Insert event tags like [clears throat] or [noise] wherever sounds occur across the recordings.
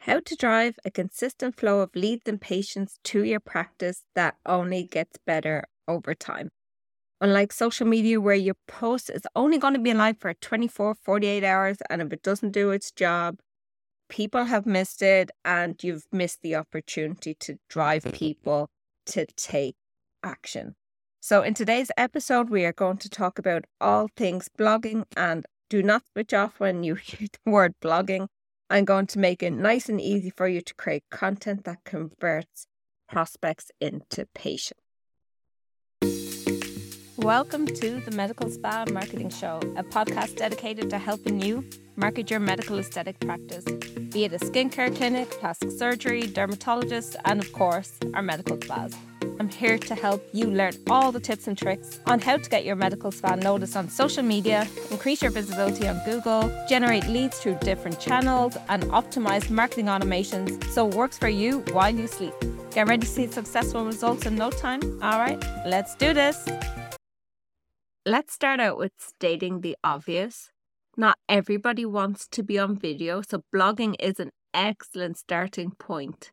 how to drive a consistent flow of leads and patients to your practice that only gets better over time. Unlike social media, where your post is only going to be alive for 24, 48 hours, and if it doesn't do its job, people have missed it and you've missed the opportunity to drive mm-hmm. people to take action. So, in today's episode, we are going to talk about all things blogging and do not switch off when you [laughs] hear the word blogging. I'm going to make it nice and easy for you to create content that converts prospects into patients. Welcome to the Medical Spa Marketing Show, a podcast dedicated to helping you market your medical aesthetic practice, be it a skincare clinic, plastic surgery, dermatologist, and of course, our medical spas. I'm here to help you learn all the tips and tricks on how to get your medical spa noticed on social media, increase your visibility on Google, generate leads through different channels, and optimize marketing automations so it works for you while you sleep. Get ready to see successful results in no time? All right, let's do this. Let's start out with stating the obvious. Not everybody wants to be on video, so blogging is an excellent starting point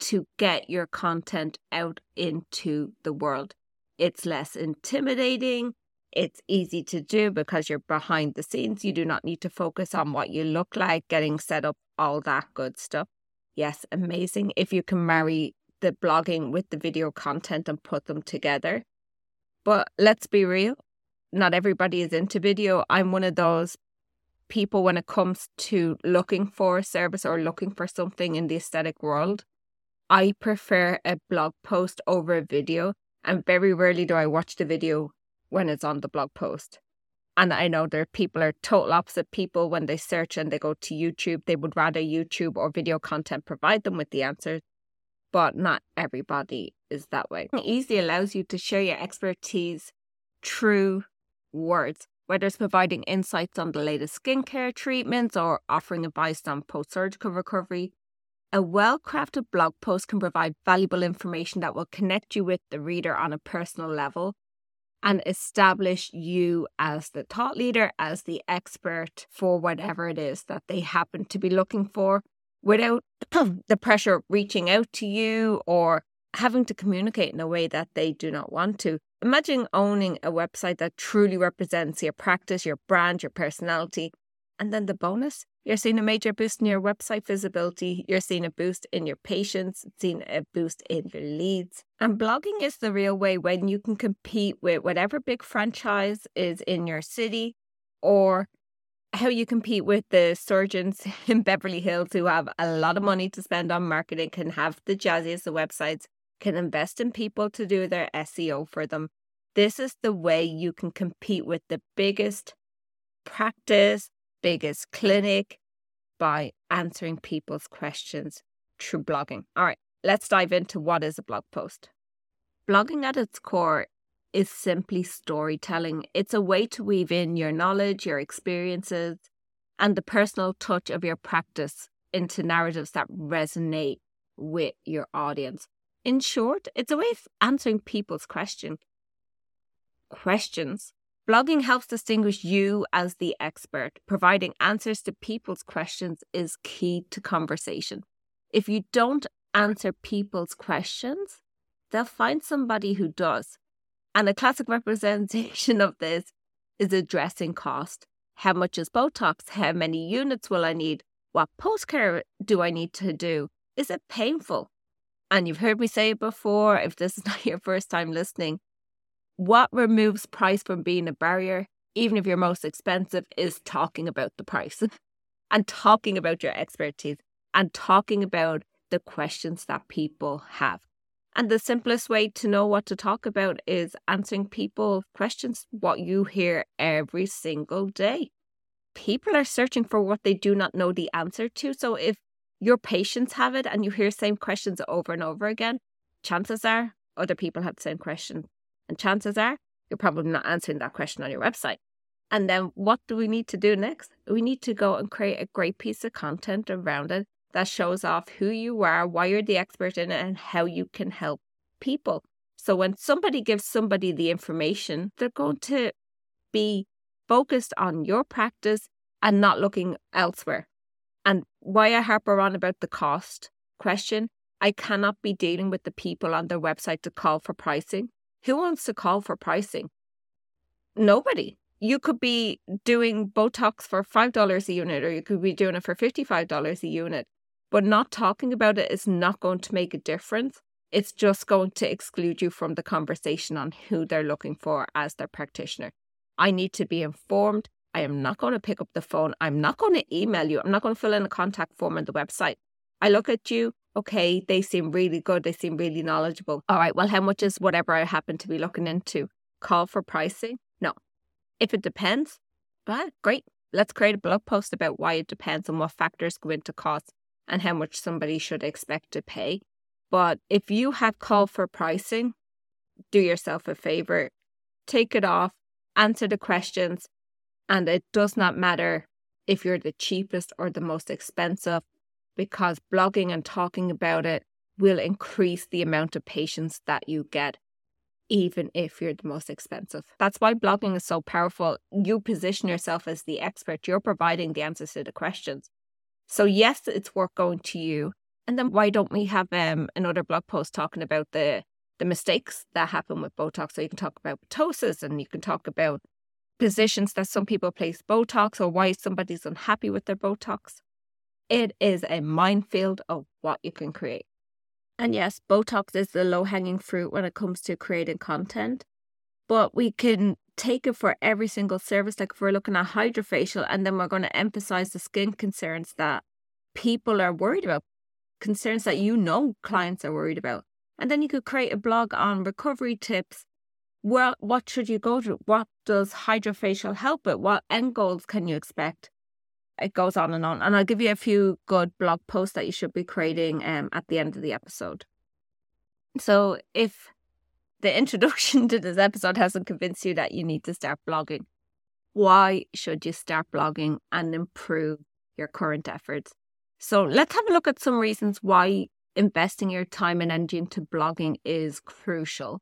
to get your content out into the world. It's less intimidating. It's easy to do because you're behind the scenes. You do not need to focus on what you look like, getting set up, all that good stuff. Yes, amazing if you can marry the blogging with the video content and put them together. But let's be real, not everybody is into video. I'm one of those people when it comes to looking for a service or looking for something in the aesthetic world. I prefer a blog post over a video, and very rarely do I watch the video when it's on the blog post. And I know there are people are total opposite people when they search and they go to YouTube. They would rather YouTube or video content provide them with the answers, but not everybody is that way. It easily allows you to share your expertise through words, whether it's providing insights on the latest skincare treatments or offering advice on post surgical recovery a well crafted blog post can provide valuable information that will connect you with the reader on a personal level and establish you as the thought leader, as the expert for whatever it is that they happen to be looking for without [clears throat] the pressure of reaching out to you or having to communicate in a way that they do not want to. Imagine owning a website that truly represents your practice, your brand, your personality. And then the bonus you're seeing a major boost in your website visibility. You're seeing a boost in your patients, seeing a boost in your leads. And blogging is the real way when you can compete with whatever big franchise is in your city or how you compete with the surgeons [laughs] in Beverly Hills who have a lot of money to spend on marketing, can have the jazziest of websites, can invest in people to do their SEO for them. This is the way you can compete with the biggest practice, biggest clinic by answering people's questions through blogging. All right, let's dive into what is a blog post. Blogging at its core is simply storytelling. It's a way to weave in your knowledge, your experiences, and the personal touch of your practice into narratives that resonate with your audience. In short, it's a way of answering people's question. Questions Blogging helps distinguish you as the expert. Providing answers to people's questions is key to conversation. If you don't answer people's questions, they'll find somebody who does. And a classic [laughs] representation of this is addressing cost. How much is Botox? How many units will I need? What post care do I need to do? Is it painful? And you've heard me say it before, if this is [laughs] not your first time listening, what removes price from being a barrier, even if you're most expensive, is talking about the price [laughs] and talking about your expertise and talking about the questions that people have. And the simplest way to know what to talk about is answering people questions, what you hear every single day. People are searching for what they do not know the answer to. So if your patients have it and you hear same questions over and over again, chances are other people have the same question and chances are you're probably not answering that question on your website. And then what do we need to do next? We need to go and create a great piece of content around it that shows off who you are, why you're the expert in it, and how you can help people. So when somebody gives somebody the information, they're going to be focused on your practice and not looking elsewhere. And why I harp on about the cost question. I cannot be dealing with the people on their website to call for pricing. Who wants to call for pricing? Nobody. You could be doing Botox for $5 a unit, or you could be doing it for $55 a unit, but not talking about it is not going to make a difference. It's just going to exclude you from the conversation on who they're looking for as their practitioner. I need to be informed. I am not going to pick up the phone. I'm not going to email you. I'm not going to fill in a contact form on the website. I look at you. Okay, they seem really good. They seem really knowledgeable. All right, well, how much is whatever I happen to be looking into? Call for pricing? No. If it depends, well, great. Let's create a blog post about why it depends and what factors go into cost and how much somebody should expect to pay. But if you have call for pricing, do yourself a favor, take it off, answer the questions, and it does not matter if you're the cheapest or the most expensive, because blogging and talking about it will increase the amount of patients that you get, even if you're the most expensive. That's why blogging is so powerful. You position yourself as the expert, you're providing the answers to the questions. So, yes, it's worth going to you. And then why don't we have um, another blog post talking about the the mistakes that happen with Botox? So you can talk about ptosis and you can talk about positions that some people place Botox or why somebody's unhappy with their Botox. It is a minefield of what you can create. And yes, Botox is the low hanging fruit when it comes to creating content, but we can take it for every single service. Like if we're looking at hydrofacial, and then we're going to emphasize the skin concerns that people are worried about, concerns that you know clients are worried about. And then you could create a blog on recovery tips. Well, what should you go to? What does hydrofacial help with? What end goals can you expect? It goes on and on. And I'll give you a few good blog posts that you should be creating um, at the end of the episode. So if the [laughs] introduction to this episode hasn't convinced you that you need to start blogging, why should you start blogging and improve your current efforts? So let's have a look at some reasons why investing your time and energy into blogging is crucial.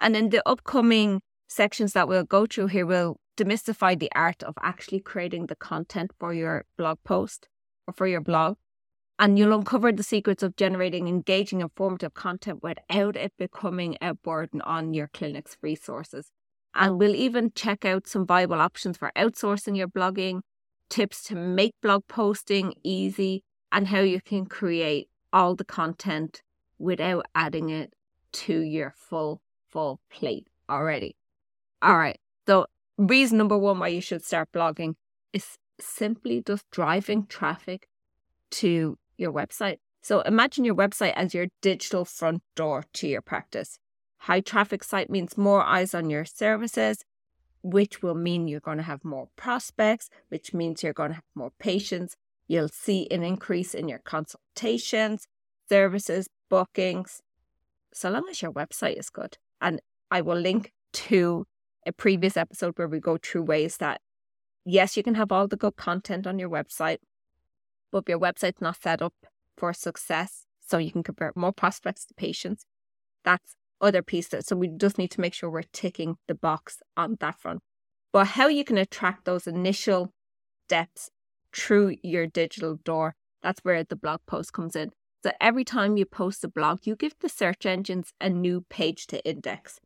And in the upcoming sections that we'll go through here, we'll demystify the art of actually creating the content for your blog post or for your blog and you'll uncover the secrets of generating engaging, informative content without it becoming a burden on your clinic's resources. And we'll even check out some viable options for outsourcing your blogging, tips to make blog posting easy, and how you can create all the content without adding it to your full, full plate already. All right. So, reason number one why you should start blogging is simply just driving traffic to your website. So imagine your website as your digital front door to your practice. High traffic site means more eyes on your services, which will mean you're going to have more prospects, which means you're going to have more patients. You'll see an increase in your consultations, services, bookings, so long as your website is good. And I will link to a previous episode where we go through ways that, yes, you can have all the good content on your website, but if your website's not set up for success, so you can convert more prospects to patients, that's other piece. So we just need to make sure we're ticking the box on that front. But how you can attract those initial steps through your digital door, that's where the blog post comes in. So every time you post a blog, you give the search engines a new page to index.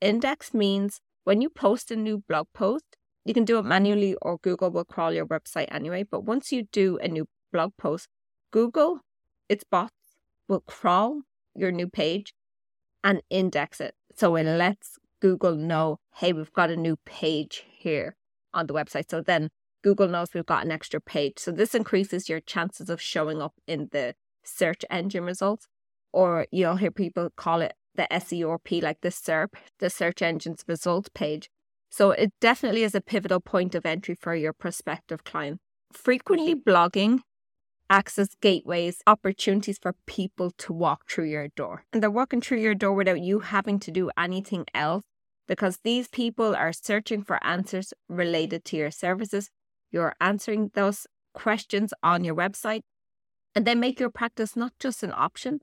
Index means when you post a new blog post, you can do it manually or Google will crawl your website anyway. But once you do a new blog post, Google, its bots will crawl your new page and index it. So it lets Google know, hey, we've got a new page here on the website. So then Google knows we've got an extra page. So this increases your chances of showing up in the search engine results. Or you'll hear people call it the SERP, like the SERP, the search engine's result page. So it definitely is a pivotal point of entry for your prospective client. Frequently blogging access gateways, opportunities for people to walk through your door. And they're walking through your door without you having to do anything else because these people are searching for answers related to your services. You're answering those questions on your website, and they make your practice not just an option,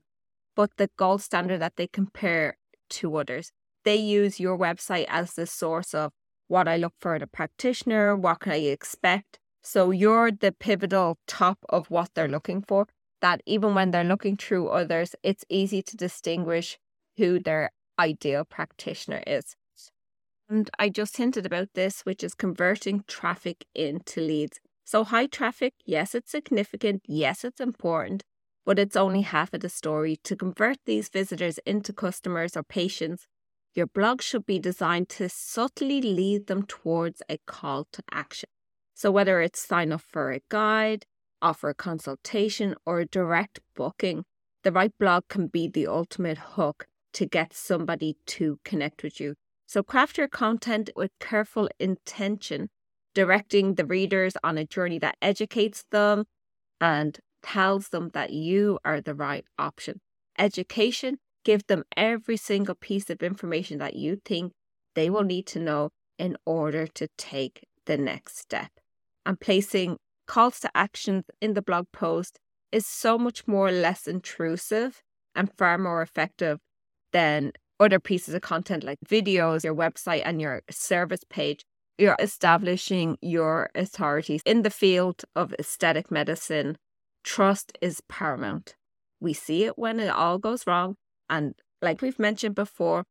but the gold standard that they compare to others. They use your website as the source of what I look for in a practitioner, what can I expect, So you're the pivotal top of what they're looking for. That even when they're looking through others, it's easy to distinguish who their ideal practitioner is. And I just hinted about this, which is converting traffic into leads. So, high traffic, yes, it's significant. Yes, it's important, but it's only half of the story. To convert these visitors into customers or patients, your blog should be designed to subtly lead them towards a call to action. So, whether it's sign up for a guide, offer a consultation, or a direct booking, the right blog can be the ultimate hook to get somebody to connect with you. So, craft your content with careful intention, directing the readers on a journey that educates them and tells them that you are the right option. Education, give them every single piece of information that you think they will need to know in order to take the next step. And placing calls to action in the blog post is so much more less intrusive and far more effective than other pieces of content like videos, your website, and your service page. You're establishing your authorities in the field of aesthetic medicine. Trust is paramount. We see it when it all goes wrong. And like we've mentioned before,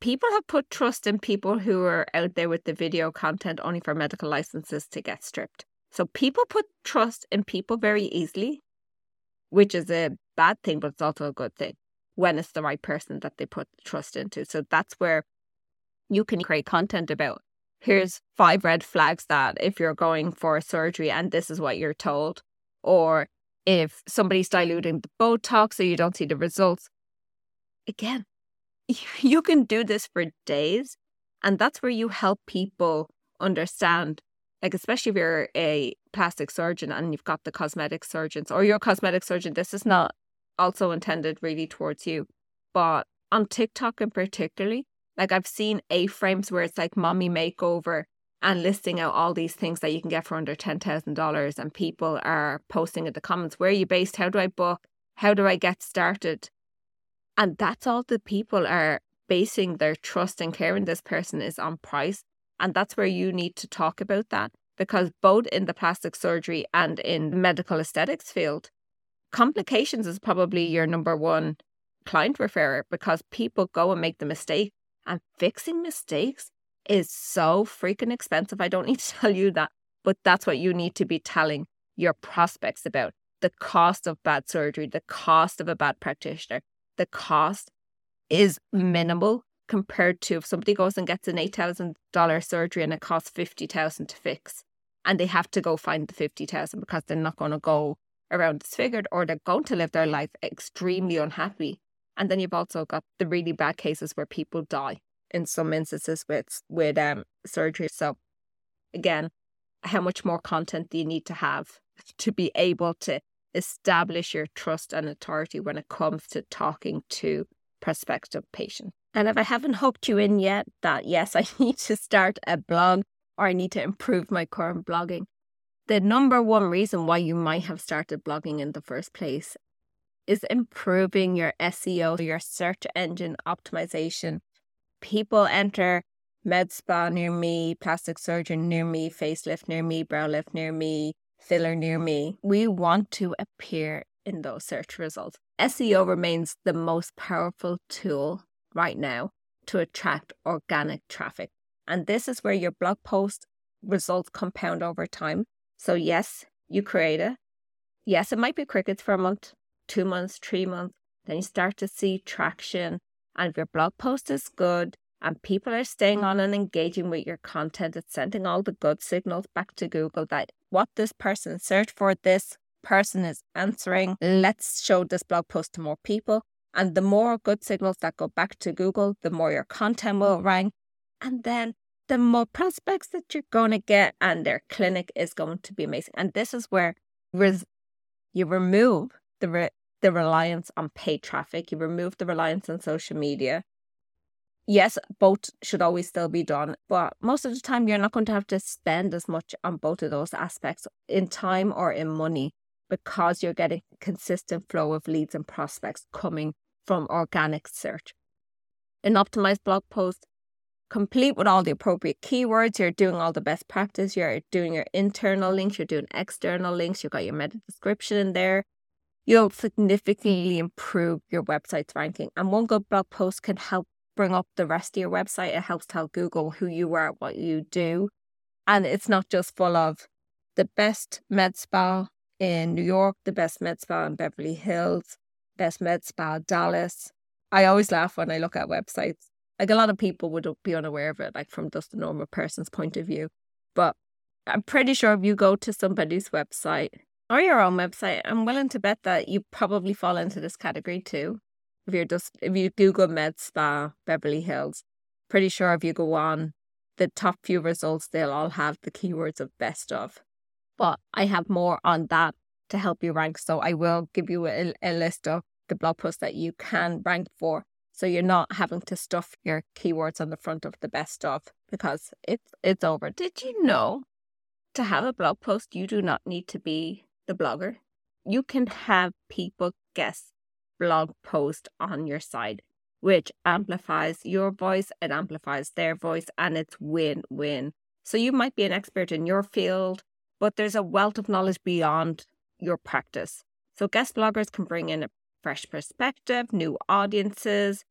people have put trust in people who are out there with the video content only for medical licenses to get stripped. So people put trust in people very easily, which is a bad thing, but it's also a good thing when it's the right person that they put trust into. So that's where you can create content about. Here's five red flags that if you're going for surgery and this is what you're told, or if somebody's diluting the Botox so you don't see the results. Again, [laughs] you can do this for days. And that's where you help people understand, like, especially if you're a plastic surgeon and you've got the cosmetic surgeons or you're a cosmetic surgeon, this is not also intended really towards you. But on TikTok in particularly, like I've seen A frames where it's like mommy makeover and listing out all these things that you can get for under $10,000. And people are posting in the comments, where are you based? How do I book? How do I get started? And that's all the people are basing their trust and care in this person is on price. And that's where you need to talk about that because both in the plastic surgery and in the medical aesthetics field, complications is probably your number one client referrer because people go and make the mistake and fixing mistakes is so freaking expensive. I don't need to [laughs] tell you that, but that's what you need to be telling your prospects about the cost of bad surgery, the cost of a bad practitioner. The cost is minimal compared to if somebody goes and gets an $8,000 surgery and it costs 50000 to fix and they have to go find the 50000 because they're not going to go around disfigured or they're going to live their life extremely unhappy. And then you've also got the really bad cases where people die in some instances with with um surgery. So again, how much more content do you need to have [laughs] to be able to establish your trust and authority when it comes to talking to prospective patients? And if I haven't hooked you in yet that yes, [laughs] I need to start a blog or I need to improve my current blogging, the number one reason why you might have started blogging in the first place is improving your SEO, your search engine optimization. People enter med spa near me, plastic surgeon near me, facelift near me, brow lift near me, filler near me. We want to appear in those search results. SEO remains the most powerful tool right now to attract organic traffic. And this is where your blog post results compound over time. So, yes, you create it. Yes, it might be crickets for a month, two months, three months. Then you start to see traction. And if your blog post is good and people are staying on and engaging with your content, it's sending all the good signals back to Google that what this person searched for, this person is answering. Let's show this blog post to more people. And the more good signals that go back to Google, the more your content will rank. And then the more prospects that you're going to get and their clinic is going to be amazing. And this is where res- you remove the re- the reliance on paid traffic, you remove the reliance on social media. Yes, both should always still be done, but most of the time you're not going to have to spend as much on both of those aspects in time or in money because you're getting consistent flow of leads and prospects coming from organic search. An optimized blog post complete with all the appropriate keywords. You're doing all the best practice. You're doing your internal links. You're doing external links. You've got your meta description in there. You'll significantly improve your website's ranking. And one good blog post can help bring up the rest of your website. It helps tell Google who you are, what you do. And it's not just full of the best med spa in New York, the best med spa in Beverly Hills, best med spa Dallas. I always laugh when I look at websites. Like a lot of people would be unaware of it, like from just a normal person's point of view. But I'm pretty sure if you go to somebody's website or your own website, I'm willing to bet that you probably fall into this category too. If you're just if you Google Med Spa Beverly Hills, pretty sure if you go on the top few results, they'll all have the keywords of best of. But I have more on that to help you rank. So I will give you a, a list of the blog posts that you can rank for. So you're not having to stuff your keywords on the front of the best of because it's it's over. Did you know to have a blog post you do not need to be the blogger? You can have people guess blog post on your site, which amplifies your voice, it amplifies their voice, and it's win win. So you might be an expert in your field, but there's a wealth of knowledge beyond your practice. So guest bloggers can bring in a fresh perspective, new audiences,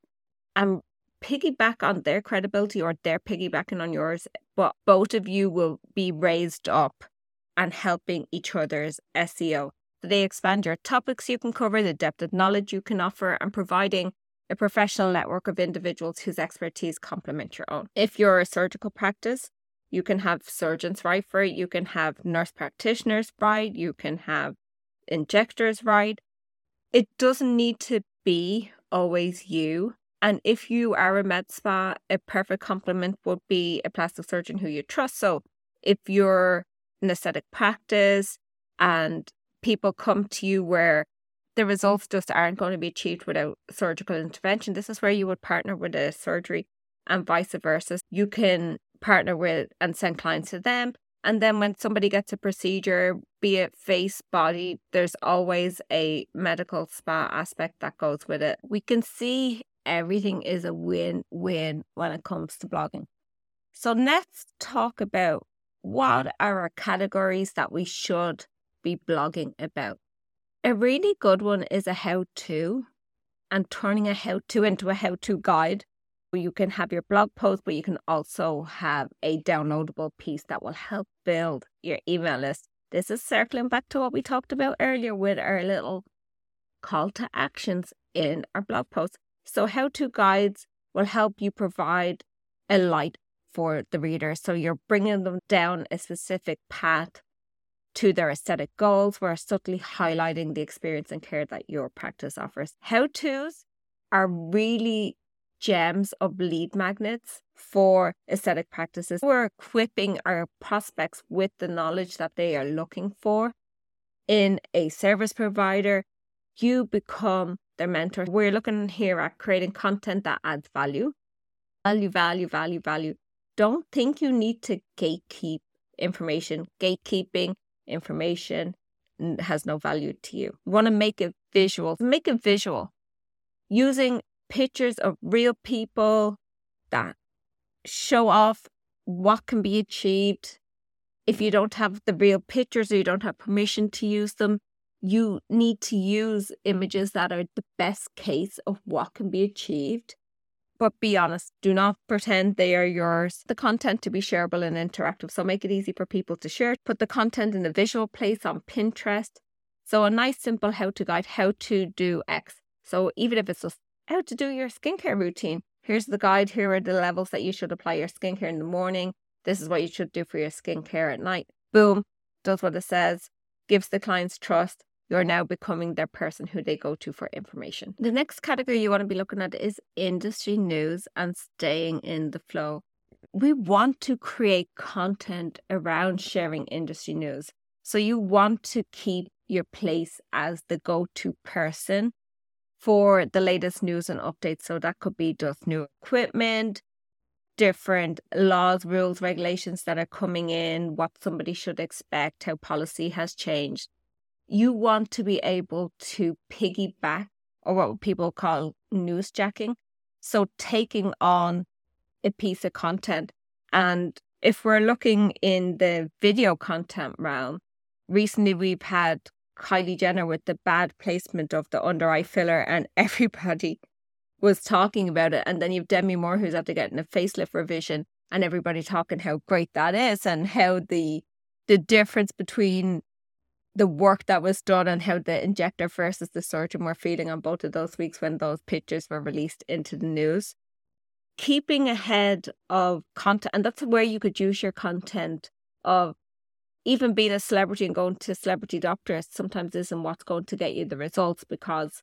and piggyback on their credibility or they're piggybacking on yours, but both of you will be raised up and helping each other's SEO. They expand your topics you can cover, the depth of knowledge you can offer, and providing a professional network of individuals whose expertise complement your own. If you're a surgical practice, you can have surgeons write for it, you can have nurse practitioners write, you can have injectors write. It doesn't need to be always you. And if you are a med spa, a perfect complement would be a plastic surgeon who you trust. So if you're an aesthetic practice and people come to you where the results just aren't going to be achieved without surgical intervention. This is where you would partner with a surgery and vice versa. You can partner with and send clients to them. And then when somebody gets a procedure, be it face, body, there's always a medical spa aspect that goes with it. We can see everything is a win win when it comes to blogging. So let's talk about what are our categories that we should be blogging about. A really good one is a how to and turning a how to into a how to guide. Where you can have your blog post, but you can also have a downloadable piece that will help build your email list. This is circling back to what we talked about earlier with our little call to actions in our blog post. So, how to guides will help you provide a light for the reader. So, you're bringing them down a specific path to their aesthetic goals, we're subtly highlighting the experience and care that your practice offers. How to's are really gems of lead magnets for aesthetic practices. We're equipping our prospects with the knowledge that they are looking for in a service provider. You become their mentor. We're looking here at creating content that adds value. Value, value, value, value. Don't think you need to gatekeep information. Gatekeeping information has no value to you. You want to make it visual. Make it visual using pictures of real people that show off what can be achieved. If you don't have the real pictures or you don't have permission to use them, you need to use images that are the best case of what can be achieved but be honest, do not pretend they are yours. The content to be shareable and interactive, so make it easy for people to share. Put the content in a visual place on Pinterest. So a nice simple how to guide how to do X. So even if it's just how to do your skincare routine, here's the guide. Here are the levels that you should apply your skincare in the morning. This is what you should do for your skincare at night. Boom, does what it says, gives the clients trust, you're now becoming their person who they go to for information. The next category you want to be looking at is industry news and staying in the flow. We want to create content around sharing industry news. So you want to keep your place as the go to person for the latest news and updates. So that could be just new equipment, different laws, rules, regulations that are coming in, what somebody should expect, how policy has changed you want to be able to piggyback or what people call newsjacking. So taking on a piece of content. And if we're looking in the video content realm, recently we've had Kylie Jenner with the bad placement of the under eye filler, and [laughs] everybody was talking about it. And then you've Demi Moore who's after getting a facelift revision, and everybody talking how great that is and how the the difference between the work that was done and how the injector versus the surgeon were feeling on both of those weeks when those pictures were released into the news. Keeping ahead of content, and that's where you could use your content of even being a celebrity and going to celebrity doctors sometimes isn't what's going to get you the results because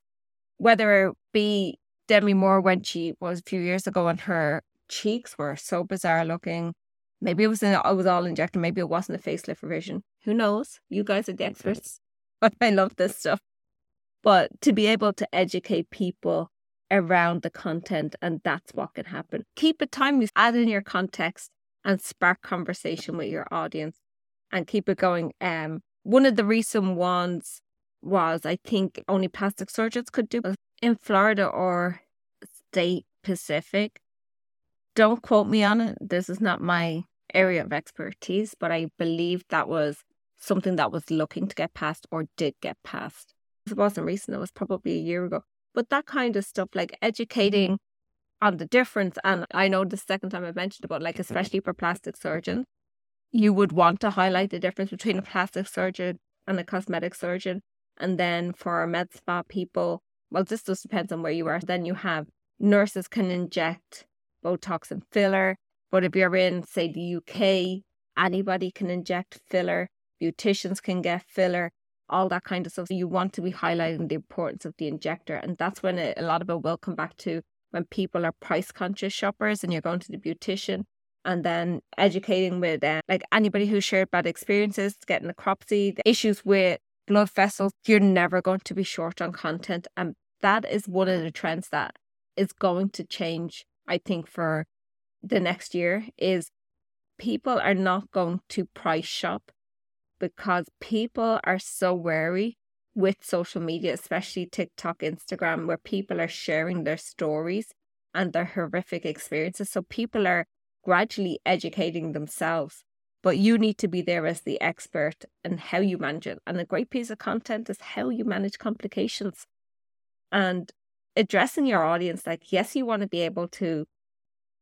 whether it be Demi Moore when she was a few years ago and her cheeks were so bizarre looking, maybe it was in, it was all injected, maybe it wasn't a facelift revision. Who knows? You guys are the experts. [laughs] But I love this stuff. But to be able to educate people around the content and that's what can happen. Keep it timely, add in your context and spark conversation with your audience and keep it going. Um, one of the recent ones was I think only plastic surgeons could do in Florida or state Pacific. Don't quote me on it. This is not my area of expertise, but I believe that was something that was looking to get passed or did get passed. It wasn't recent, it was probably a year ago. But that kind of stuff, like educating on the difference, and I know the second time I mentioned about like especially for plastic surgeons, you would want to highlight the difference between a plastic surgeon and a cosmetic surgeon. And then for med spa people, well, this just depends on where you are. Then you have nurses can inject Botox and filler. But if you're in, say, the UK, anybody can inject filler. Beauticians can get filler, all that kind of stuff. So you want to be highlighting the importance of the injector. And that's when it, a lot of it will come back to when people are price conscious shoppers and you're going to the beautician and then educating with uh, like anybody who shared bad experiences, getting necrosis, the issues with blood vessels, you're never going to be short on content. And that is one of the trends that is going to change, I think, for the next year is people are not going to price shop because people are so wary with social media, especially TikTok, Instagram, where people are sharing their stories and their horrific experiences. So people are gradually educating themselves. But you need to be there as the expert and how you manage it. And a great piece of content is how you manage complications and addressing your audience. Like, yes, you want to be able to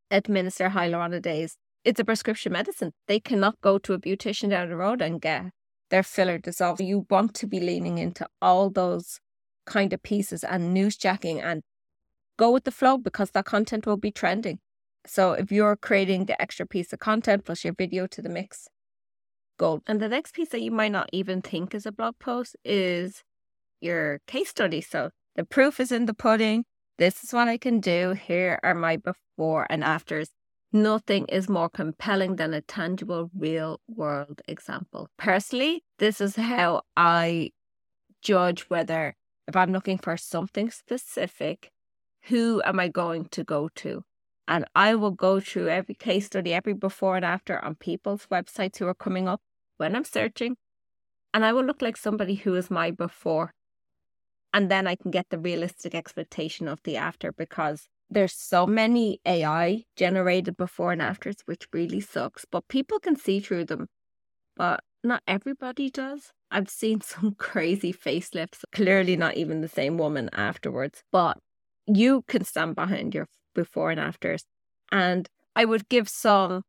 administer hyaluronidase. It's a prescription medicine. They cannot go to a beautician down the road and get their filler dissolved. You want to be leaning into all those kind of pieces and newsjacking and go with the flow because that content will be trending. So if you're creating the extra piece of content plus your video to the mix, gold. And the next piece that you might not even think is a blog post is your case study. So the proof is in the pudding. This is what I can do. Here are my before and afters. Nothing is more compelling than a tangible, real world example. Personally, this is how I judge whether, if I'm looking for something specific, who am I going to go to? And I will go through every case study, every before and after on people's websites who are coming up when I'm searching. And I will look like somebody who is my before. And then I can get the realistic expectation of the after because there's so many AI generated before and afters, which really sucks. But people can see through them. But not everybody does. I've seen [laughs] some crazy facelifts, clearly not even the same woman afterwards. But you can stand behind your before and afters. And I would give some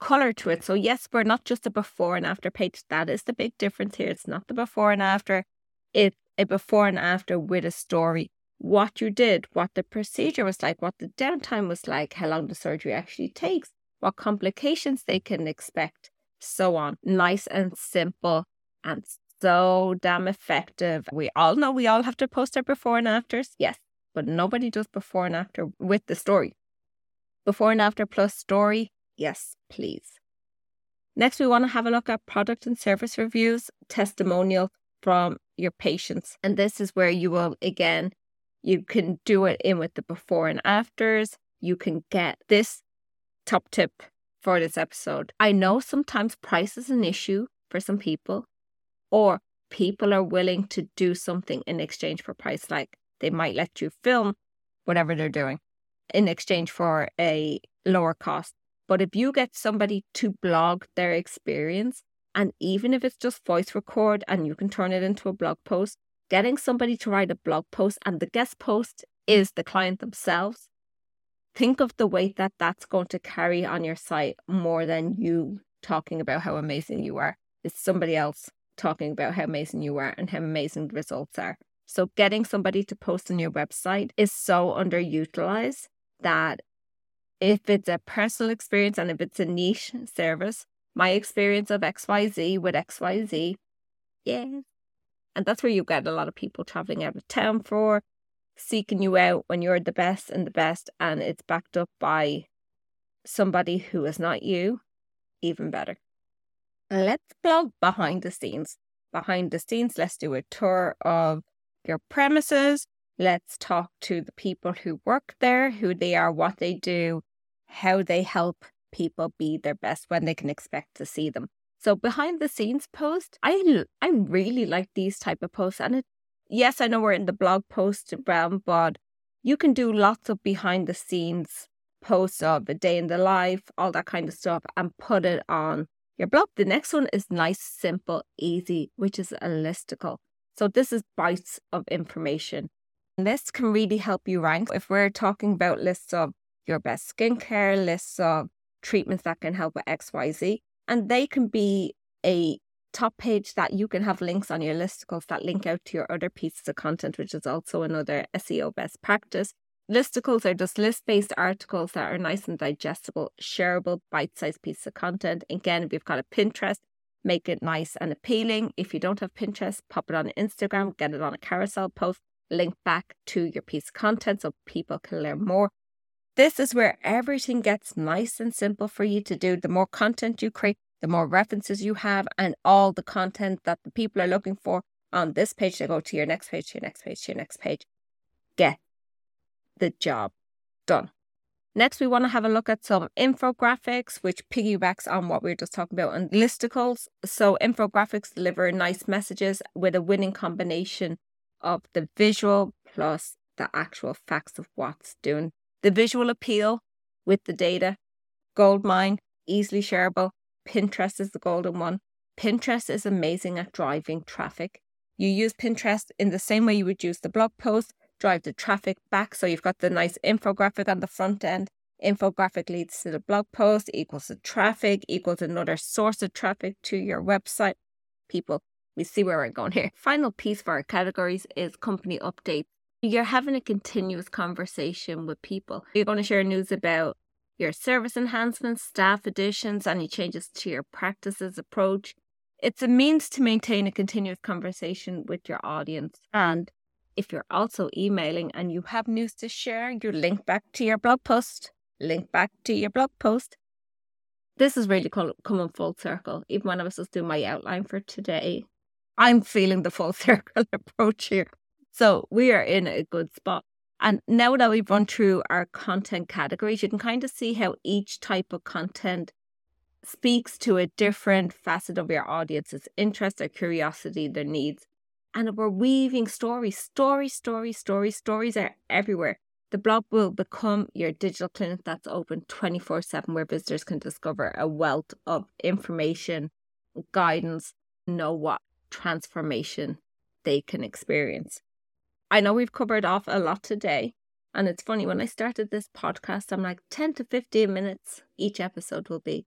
color to it. So, yes, we're not just a before and after page. That is the big difference here. It's not the before and after, it's a before and after with a story. What you did, what the procedure was like, what the downtime was like, how long the surgery actually takes, what complications they can expect, so on. Nice and simple and so damn effective. We all know we all have to post our before and afters. Yes, but nobody does before and after with the story. Before and after plus story, yes, please. Next, we want to have a look at product and service reviews, testimonial from your patients. And this is where you will, again, you can do it in with the before and afters. You can get this top tip for this episode. I know sometimes price is an issue for some people, or people are willing to do something in exchange for price. Like they might let you film whatever they're doing in exchange for a lower cost. But if you get somebody to blog their experience, and even if it's just voice record and you can turn it into a blog post, getting somebody to write a blog post and the guest post is the client themselves, think of the weight that that's going to carry on your site more than you talking about how amazing you are. It's somebody else talking about how amazing you are and how amazing the results are. So, getting somebody to post on your website is so underutilized that if it's a personal experience and if it's a niche service, my experience of XYZ with XYZ, yeah. And that's where you get a lot of people traveling out of town for, seeking you out when you're the best and the best, and it's backed up by somebody who is not you, even better. Let's blog behind the scenes. Behind the scenes, let's do a tour of your premises. Let's talk to the people who work there, who they are, what they do, how they help people be their best when they can expect to see them. So behind the scenes post, I I really like these type of posts, and it yes, I know we're in the blog post realm, but you can do lots of behind the scenes posts of a day in the life, all that kind of stuff, and put it on your blog. The next one is nice, simple, easy, which is a listicle. So this is bites of information. Lists can really help you rank. If we're talking about lists of your best skincare, lists of treatments that can help with XYZ, and they can be a top page that you can have links on your listicles that link out to your other pieces of content, which is also another SEO best practice. Listicles are just list based articles that are nice and digestible, shareable, bite sized pieces of content. Again, if you've got a Pinterest, make it nice and appealing. If you don't have Pinterest, pop it on Instagram, get it on a carousel post, link back to your piece of content so people can learn more. This is where everything gets nice and simple for you to do. The more content you create, the more references you have, and all the content that the people are looking for on this page, they go to your next page, to your next page, to your next page. Get the job done. Next, we want to have a look at some infographics, which piggybacks on what we were just talking about on listicles. So, infographics deliver nice messages with a winning combination of the visual plus the actual facts of what's doing. The visual appeal with the data, gold mine, easily shareable, Pinterest is the golden one. Pinterest is amazing at driving traffic. You use Pinterest in the same way you would use the blog post, drive the traffic back. So you've got the nice infographic on the front end. Infographic leads to the blog post, equals the traffic, equals another source of traffic to your website. People, we see where we're going here. Final piece for our categories is company updates. You're having a continuous conversation with people. You're going to share news about your service enhancements, staff additions, any changes to your practices approach. It's a means to maintain a continuous conversation with your audience. And if you're also emailing and you have news to share, you link back to your blog post, link back to your blog post. This is really coming full circle. Even when I was just doing my outline for today, I'm feeling the full [laughs] circle approach here. So we are in a good spot. And now that we've run through our content categories, you can kind of see how each type of content speaks to a different facet of your audience's interest, their curiosity, their needs. And we're weaving stories, stories, stories, stories, stories are everywhere. The blog will become your digital clinic that's open 24 7, where visitors can discover a wealth of information, guidance, know what transformation they can experience. I know we've covered off a lot today. And it's funny, when I started this podcast, I'm like 10 to 15 minutes each episode will be.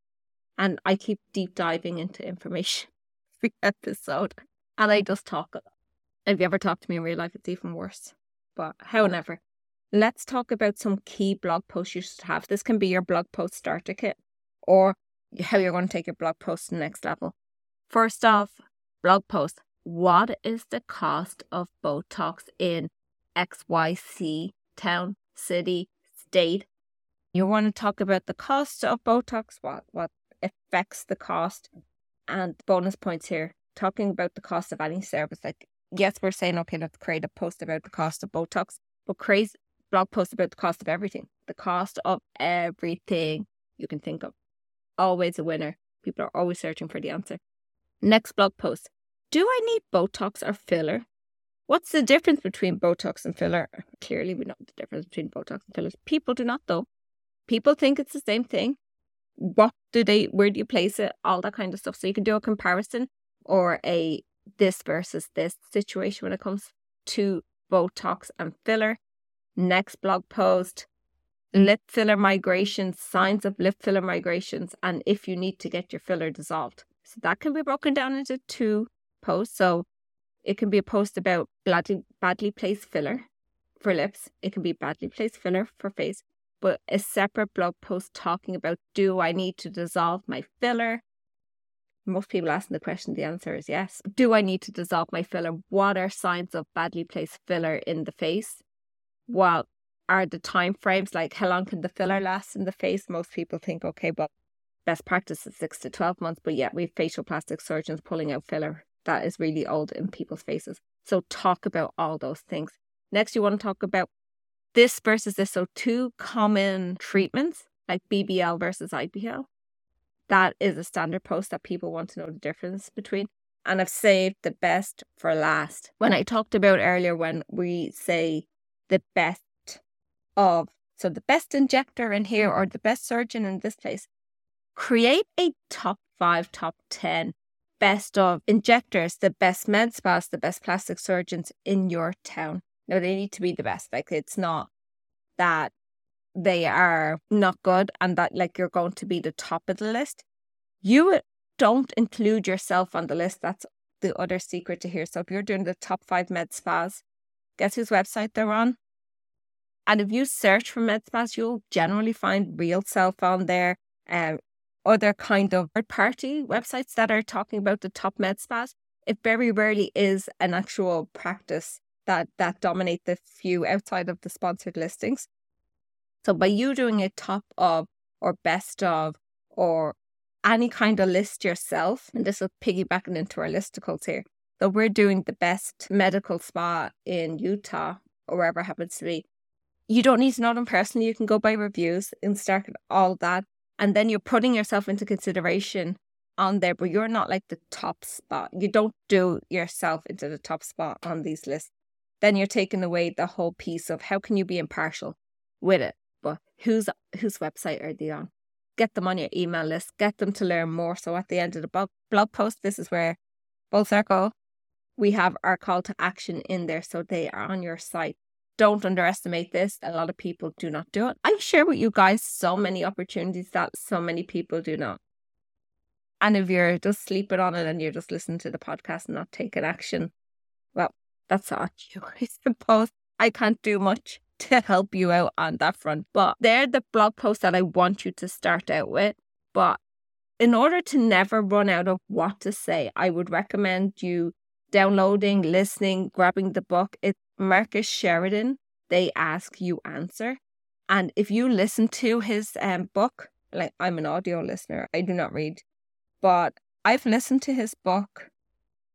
And I keep deep diving into information [laughs] every episode. And I just talk. If you ever talk to me in real life, it's even worse. But however, let's talk about some key blog posts you should have. This can be your blog post starter kit or how you're going to take your blog post to the next level. First off, blog post what is the cost of Botox in XYZ town, city, state? You want to talk about the cost of Botox, what what affects the cost, and bonus points here. Talking about the cost of any service, like yes, we're saying okay, let's create a post about the cost of Botox, but create blog post about the cost of everything, the cost of everything you can think of. Always a winner. People are always searching for the answer. Next blog post do I need Botox or filler? What's the difference between Botox and filler? Clearly, we know the difference between Botox and fillers. People do not, though. people think it's the same thing. What do they, where do you place it? All that kind of stuff. So you can do a comparison or a this versus this situation when it comes to Botox and filler. Next blog post, lip filler migrations, signs of lip filler migrations, and if you need to get your filler dissolved. So that can be broken down into two posts. So it can be a post about badly, badly placed filler for lips. It can be badly placed filler for face, but a separate blog post talking about do I need to dissolve my filler? Most people asking the question, the answer is yes. Do I need to dissolve my filler? What are signs of badly placed filler in the face? What are the time frames? Like how long can the filler last in the face? Most people think, okay, well, best practice is six to 12 months, but yet we have facial plastic surgeons pulling out filler that is really old in people's faces. So talk about all those things. Next, you want to talk about this versus this. So two common treatments like BBL versus IPL. That is a standard post that people want to know the difference between. And I've saved the best for last. When I talked about earlier, when we say the best of, so the best injector in here or the best surgeon in this place, create a top five, top 10 best of injectors, the best med spas, the best plastic surgeons in your town. Now, they need to be the best. Like, it's not that they are not good and that, like, you're going to be the top of the list. You don't include yourself on the list. That's the other secret to here. So, if you're doing the top five med spas, guess whose website they're on? And if you search for med spas, you'll generally find RealSelf on there, um, other kind of third party websites that are talking about the top med spas. It very rarely is an actual practice that that dominate the few outside of the sponsored listings. So by you doing a top of or best of or any kind of list yourself, and this will piggybacking into our listicles here. So we're doing the best medical spa in Utah or wherever happens to be. You don't need to know them personally. You can go by reviews and start all that and then you're putting yourself into consideration on there, but you're not like the top spot. You don't do yourself into the top spot on these lists. Then you're taking away the whole piece of how can you be impartial with it. But whose whose website are they on? Get them on your email list. Get them to learn more. So at the end of the blog blog post, this is where full circle. We have our call to action in there, so they are on your site don't underestimate this. A lot of people do not do it. I share with you guys so many opportunities that so many people do not. And if you're just sleeping on it and you're just listening to the podcast and not taking action, well, that's on [laughs] you, I suppose. I can't do much [laughs] to help you out on that front. But they're the blog posts that I want you to start out with. But in order to never run out of what to say, I would recommend you downloading, listening, grabbing the book. It's Marcus Sheridan, They Ask You Answer. And if you listen to his um, book, like I'm an audio listener, I do not read, but I've listened to his book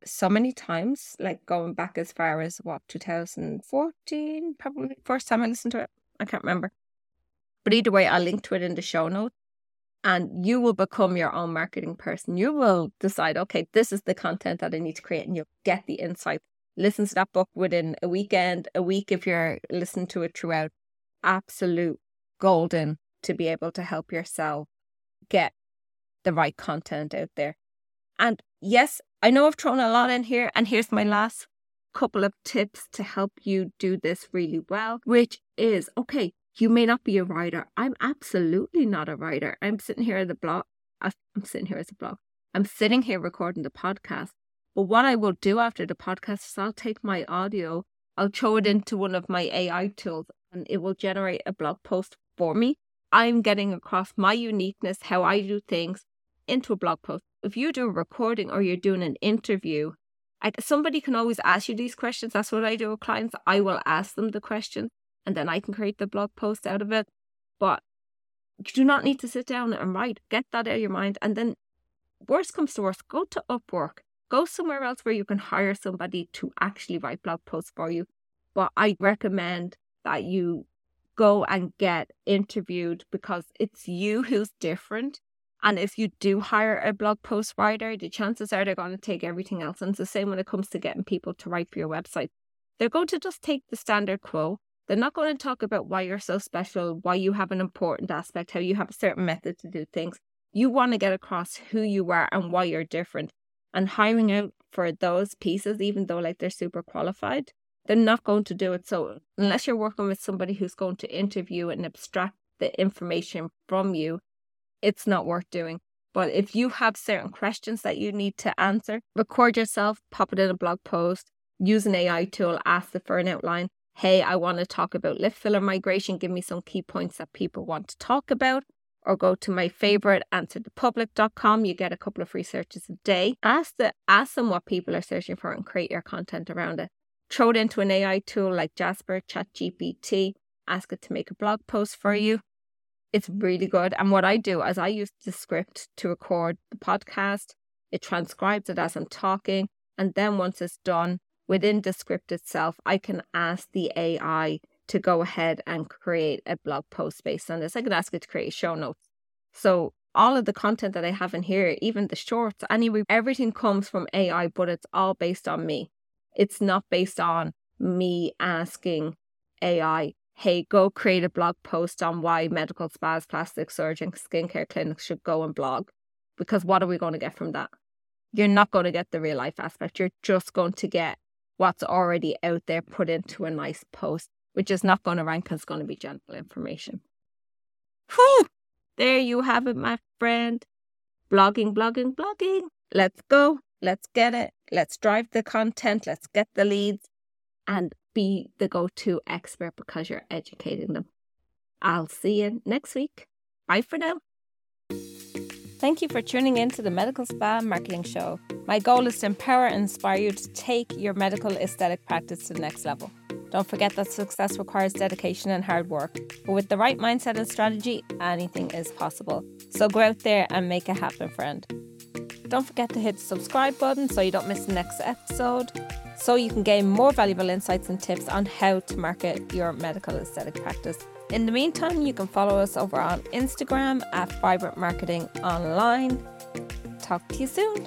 so many times, like going back as far as what, 2014, probably first time I listened to it. I can't remember. But either way, I'll link to it in the show notes and you will become your own marketing person. You will decide, okay, this is the content that I need to create, and you'll get the insight listen to that book within a weekend, a week if you're listening to it throughout. Absolute golden to be able to help yourself get the right content out there. And yes, I know I've thrown a lot in here, and here's my last couple of tips to help you do this really well, which is okay, you may not be a writer. I'm absolutely not a writer. I'm sitting here at the blog. I'm sitting here as a blog. I'm sitting here recording the podcast. But what I will do after the podcast is I'll take my audio, I'll throw it into one of my AI tools, and it will generate a blog post for me. I'm getting across my uniqueness, how I do things, into a blog post. If you do a recording or you're doing an interview, I, somebody can always ask you these questions. That's what I do with clients. I will ask them the question and then I can create the blog post out of it. But you do not need to sit down and write. Get that out of your mind. And then, worst comes to worst, go to Upwork Go somewhere else where you can hire somebody to actually write blog posts for you. But I recommend that you go and get interviewed because it's you who's different. And if you do hire a blog post writer, the chances are they're going to take everything else. And it's the same when it comes to getting people to write for your website. They're going to just take the standard quo. They're not going to talk about why you're so special, why you have an important aspect, how you have a certain method to do things. You want to get across who you are and why you're different. And hiring out for those pieces, even though like they're super qualified, they're not going to do it. So unless you're working with somebody who's going to interview and abstract the information from you, it's not worth doing. But if you have certain questions that you need to answer, record yourself, pop it in a blog post, use an AI tool, ask it for an outline. Hey, I want to talk about lift filler migration. Give me some key points that people want to talk about. Or go to my favorite answerthepublic.com. You get a couple of free searches a day. Ask the ask them what people are searching for and create your content around it. Throw it into an AI tool like Jasper, ChatGPT, ask it to make a blog post for you. It's really good. And what I do is I use Descript to record the podcast. It transcribes it as I'm talking. And then once it's done, within Descript itself, I can ask the AI to go ahead and create a blog post based on this. I can ask it to create show notes. So all of the content that I have in here, even the shorts, anyway, everything comes from AI, but it's all based on me. It's not based on me asking AI hey, go create a blog post on why medical spas, plastic surgeon, skincare clinics should go and blog. Because what are we going to get from that? You're not going to get the real life aspect. You're just going to get what's already out there put into a nice post, which is not going to rank it's going to be general information. Whew! There you have it, my friend. Blogging, blogging, blogging. Let's go. Let's get it. Let's drive the content. Let's get the leads. And be the go to expert because you're educating them. I'll see you next week. Bye for now. Thank you for tuning in to the Medical Spa Marketing Show. My goal is to empower and inspire you to take your medical aesthetic practice to the next level. Don't forget that success requires dedication and hard work, but with the right mindset and strategy, anything is possible. So go out there and make it happen, friend. Don't forget to hit the subscribe button so you don't miss the next episode so you can gain more valuable insights and tips on how to market your medical aesthetic practice. In the meantime, you can follow us over on Instagram at Vibrant Marketing Online. Talk to you soon.